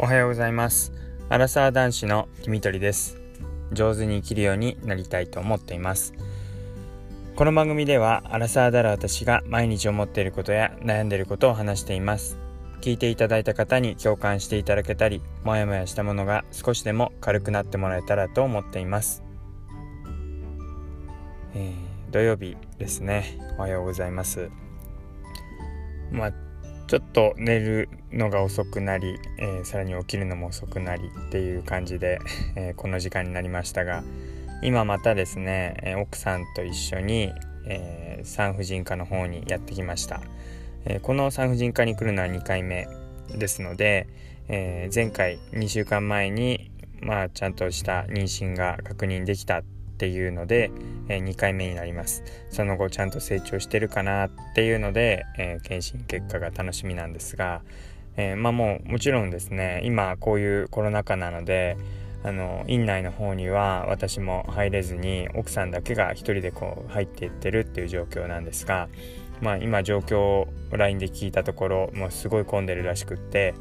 おはようございます。アラサー男子のキミトリです。上手に生きるようになりたいと思っています。この番組ではアラサーだら私が毎日思っていることや悩んでいることを話しています。聞いていただいた方に共感していただけたりモヤモヤしたものが少しでも軽くなってもらえたらと思っています、えー、土曜日ですね。おはようございます。まあちょっと寝るのが遅くなり、えー、さらに起きるのも遅くなりっていう感じで、えー、この時間になりましたが今またですね、奥さんと一緒に、え産婦人科の方にやってきました、えこの産婦人科に来るのは2回目ですので、え前回2週間前にまあちゃんとした妊娠が確認できたっていうので、え、2回目になります。その後ちゃんと成長してるかなっていうので、え、検診結果が楽しみなんですが、え、まあもうもちろんですね今こういうコロナ禍なのであの院内の方には私も入れずに奥さんだけが一人でこう入っていってるっていう状況なんですがまあ今状況を LINE で聞いたところもうすごい混んでるらしくって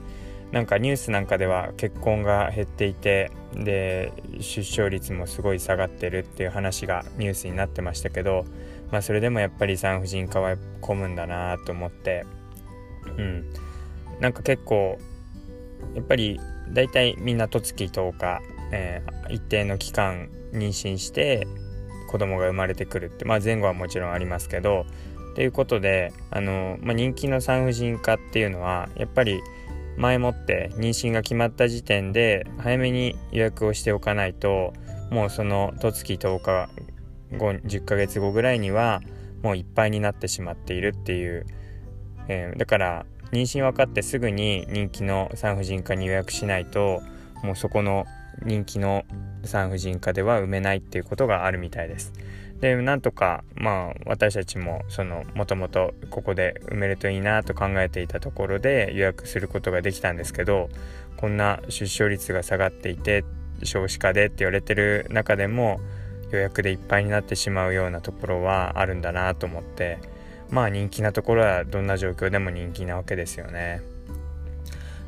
なんかニュースなんかでは結婚が減っていてで出生率もすごい下がってるっていう話がニュースになってましたけど、まあ、それでもやっぱり産婦人科は混むんだなと思って。うん。なんか結構やっぱり大体みんな十月10日、えー、一定の期間妊娠して子供が生まれてくるってまあ前後はもちろんありますけどということであの、まあ、人気の産婦人科っていうのはやっぱり前もって妊娠が決まった時点で早めに予約をしておかないともうその十月10日後10ヶ月後ぐらいにはもういっぱいになってしまっているっていう、えー、だから妊娠分かってすぐに人気の産婦人科に予約しないともうそこの人気の産婦人科では埋めないっていうことがあるみたいです。でなんとかまあ私たちもそのもともとここで埋めるといいなと考えていたところで予約することができたんですけどこんな出生率が下がっていて少子化でって言われてる中でも予約でいっぱいになってしまうようなところはあるんだなと思ってまあ人気なところはどんな状況でも人気なわけですよね。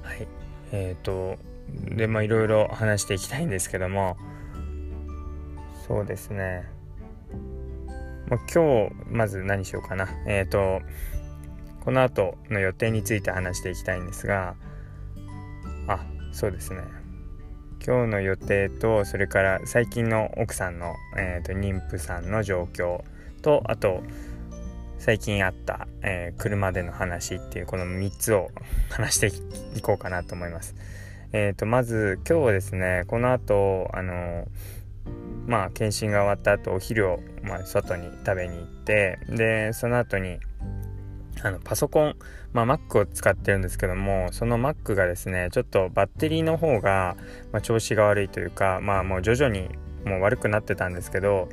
はいえーとでまあいろいろ話していきたいんですけどもそうですねまあ、今日まず何しようかなえっ、ー、とこの後の予定について話していきたいんですがあそうですね今日の予定とそれから最近の奥さんの、えーと、妊婦さんの状況とあと最近あった、えー、車での話っていうこの3つを 話していこうかなと思います。えーと、まず今日はですねこの後あのまあ検診が終わった後お昼を、まあ、外に食べに行ってでその後にあのパソコン、まあ、Mac を使ってるんですけどもその Mac がですねちょっとバッテリーの方が、まあ、調子が悪いというかまあもう徐々にもう悪くなってたんですけど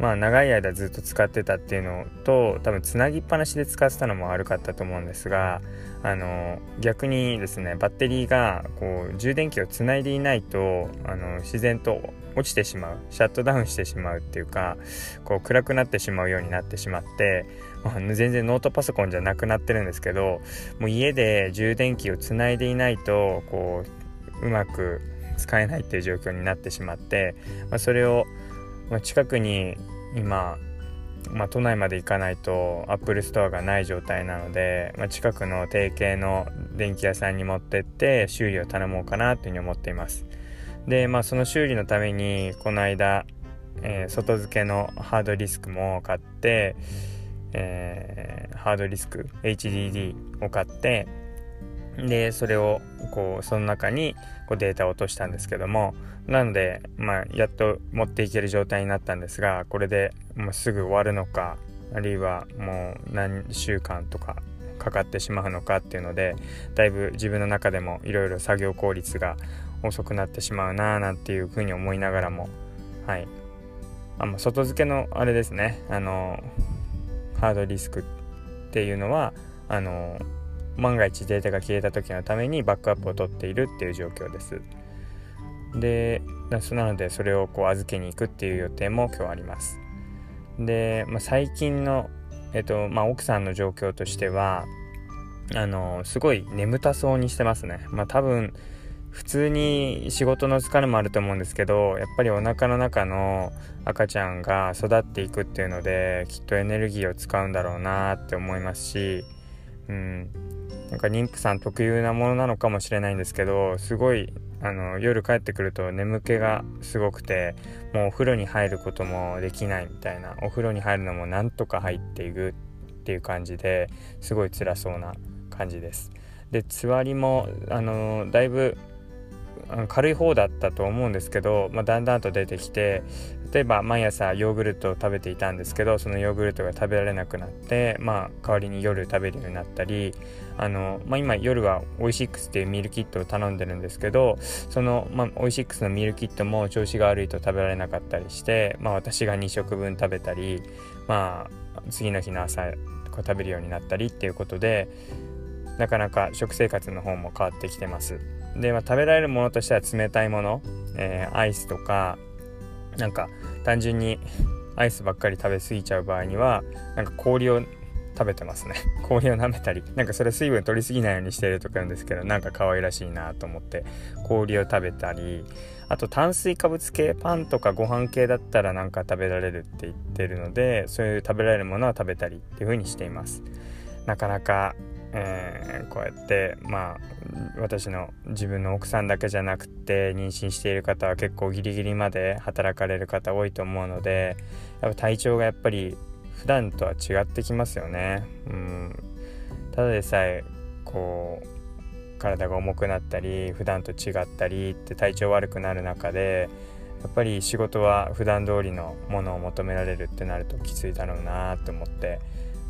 まあ長い間ずっと使ってたっていうのと多分つなぎっぱなしで使ってたのも悪かったと思うんですがあの逆にですねバッテリーがこう充電器をつないでいないとあの自然と落ちてしまうシャットダウンしてしまうっていうかこう暗くなってしまうようになってしまって、まあ、全然ノートパソコンじゃなくなってるんですけどもう家で充電器をつないでいないとこううまく使えないっていう状況になってしまって、まあ、それを、まあ、近くに今、まあ、都内まで行かないとアップルストアがない状態なので、まあ、近くの提携の電気屋さんに持ってって修理を頼もうかなというふうに思っています。でまあその修理のためにこの間、えー、外付けのハードディスクも買って、えー、ハードディスク HDD を買ってでそれをこうその中にこうデータを落としたんですけどもなので、まあ、やっと持っていける状態になったんですがこれでもうすぐ終わるのかあるいはもう何週間とかかかってしまうのかっていうのでだいぶ自分の中でもいろいろ作業効率が遅くなってしまうなーなんていうふうに思いながらもはい。あま外付けのあれですね。あのハードディスクっていうのはあの万が一データが消えた時のためにバックアップを取っているっていう状況です。でなのでそれをこう預けに行くっていう予定も今日あります。で、まあ、最近の、えっとまあ、奥さんの状況としてはあのすごい眠たそうにしてますね。まあ、多分普通に仕事の疲れもあると思うんですけどやっぱりお腹の中の赤ちゃんが育っていくっていうのできっとエネルギーを使うんだろうなって思いますし、うん、なんか妊婦さん特有なものなのかもしれないんですけどすごいあの夜帰ってくると眠気がすごくてもうお風呂に入ることもできないみたいなお風呂に入るのもなんとか入っていくっていう感じですごい辛そうな感じです。でつわりもあのだいぶ軽い方だったと思うんですけど、まあ、だんだんと出てきて例えば毎朝ヨーグルトを食べていたんですけどそのヨーグルトが食べられなくなって、まあ、代わりに夜食べるようになったりあの、まあ、今夜はオイシックスっていうミールキットを頼んでるんですけどその、まあ、オイシックスのミールキットも調子が悪いと食べられなかったりして、まあ、私が2食分食べたり、まあ、次の日の朝こう食べるようになったりっていうことでなかなか食生活の方も変わってきてます。で、まあ、食べられるものとしては冷たいもの、えー、アイスとかなんか単純にアイスばっかり食べ過ぎちゃう場合にはなんか氷を食べてますね。氷を舐めたりなんかそれ水分取りすぎないようにしてるとか言うんですけどなんか可愛らしいなと思って氷を食べたりあと炭水化物系パンとかご飯系だったらなんか食べられるって言ってるのでそういう食べられるものは食べたりっていう風にしています。なかなかえー、こうやってまあ私の自分の奥さんだけじゃなくて妊娠している方は結構ギリギリまで働かれる方多いと思うのでやっぱ体調がやっぱり普段とは違ってきますよね。うん、ただでさえこう体が重くなったり普段と違ったりって体調悪くなる中でやっぱり仕事は普段通りのものを求められるってなるときついだろうなと思って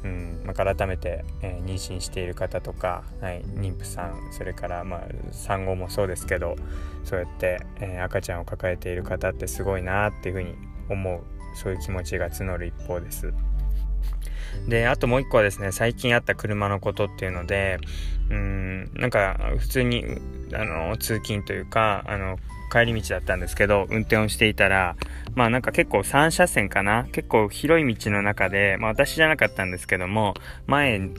うんま、改めて、えー、妊娠している方とか、はい、妊婦さんそれから、まあ、産後もそうですけどそうやって、えー、赤ちゃんを抱えている方ってすごいなっていうふうに思うそういう気持ちが募る一方です。であともう一個はですね最近あった車のことっていうのでうんなんか普通にあの通勤というかあの帰り道だったんですけど、運転をしていたら、まあなんか結構3車線かな？結構広い道の中で、まあ私じゃなかったんですけども、前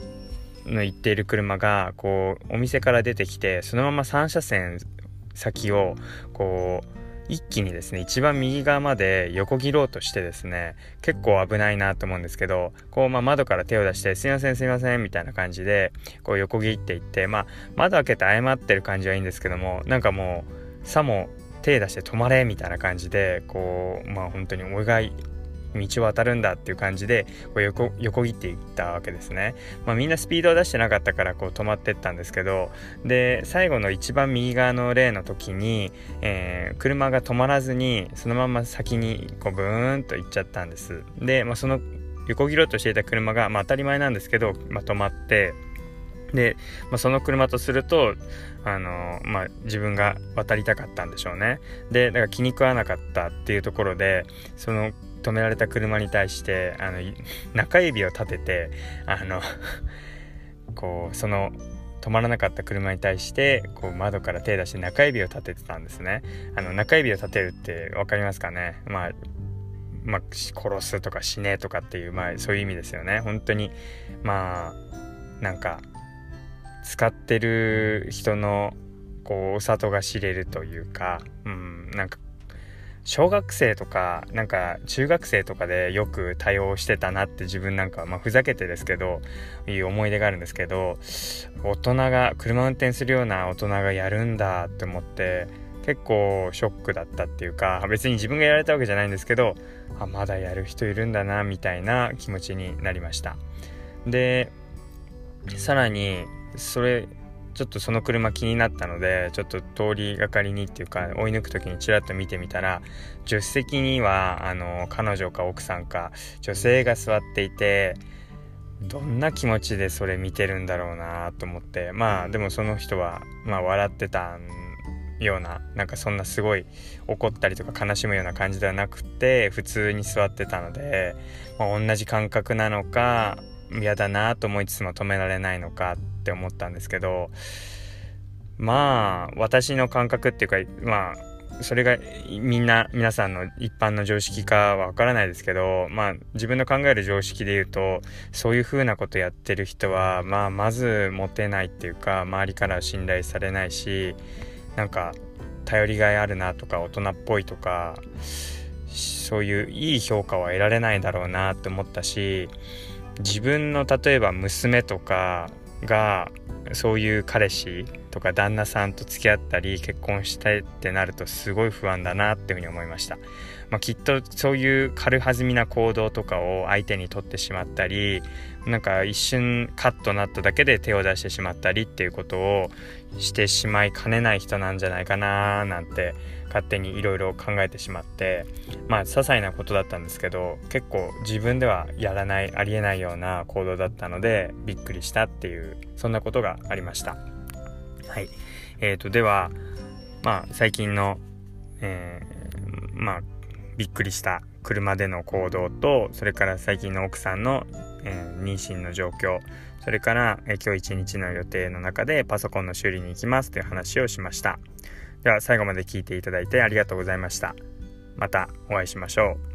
の行っている車が、こう、お店から出てきて、そのまま3車線先を、こう、一気にですね、一番右側まで横切ろうとしてですね、結構危ないなと思うんですけど、こう、まあ、窓から手を出して、すいません、すいません、みたいな感じで、こう横切っていって、まあ、窓開けて謝ってる感じはいいんですけども、なんかもう、さも手出して止まれみたいな感じでこうまあ本当に俺が道を渡るんだっていう感じでこう横横切っていったわけですね、まあ、みんなスピードを出してなかったからこう止まってったんですけどで最後の一番右側のレーンの時に、えー、車が止まらずにそのまま先にこうブーンと行っちゃったんです。で、まあ、その横切ろうとしていた車が、まあ、当たり前なんですけど、まあ、止まってで、まあ、その車とすると、あのまあ、自分が渡りたかったんでしょうね。で、だから気に食わなかったっていうところで、その止められた車に対して、あの、中指を立てて、あの こう、その、止まらなかった車に対してこう窓から手出して中指を立ててたんですね。あの中指を立てるって分かりますかね？まあまあ、殺すとか死ねとかっていう、まあ、そういう意味ですよね。本当にまあなんか使ってる人のこうお里が知れるというか、うん、なんか小学生とかなんか中学生とかでよく対応してたなって自分なんか、まあ、ふざけてですけどいう思い出があるんですけど大人が車運転するような大人がやるんだって思って結構ショックだったっていうか別に自分がやられたわけじゃないんですけどあまだやる人いるんだなみたいな気持ちになりました。でさらにそれちょっとその車気になったのでちょっと通りがかりにっていうか追い抜く時にちらっと見てみたら助手席にはあの彼女か奥さんか女性が座っていてどんな気持ちでそれ見てるんだろうなと思ってまあでもその人はまあ笑ってたようななんかそんなすごい怒ったりとか悲しむような感じではなくて普通に座ってたので、まあ、同じ感覚なのか嫌だなと思いつつも止められないのかっって思ったんですけどまあ私の感覚っていうかまあそれがみんな皆さんの一般の常識かはわからないですけどまあ自分の考える常識で言うとそういう風なことやってる人はまあまずモテないっていうか周りから信頼されないしなんか頼りがいあるなとか大人っぽいとかそういういい評価は得られないだろうなって思ったし自分の例えば娘とかがそういう彼氏とか旦那さんと付き合ったり結婚したいってなるとすごい不安だなっていうふうに思いました、まあ、きっとそういう軽はずみな行動とかを相手にとってしまったりなんか一瞬カッとなっただけで手を出してしまったりっていうことをしてしまいかねない人なんじゃないかななんて勝手にいろいろ考えてしまってまあ些細なことだったんですけど結構自分ではやらないありえないような行動だったのでびっくりしたっていうそんなことがありました。はい。えーとではまあ最近の、えー、まあびっくりした車での行動とそれから最近の奥さんの、えー、妊娠の状況それから、えー、今日一日の予定の中でパソコンの修理に行きますという話をしましたでは最後まで聞いていただいてありがとうございました。またお会いしましょう。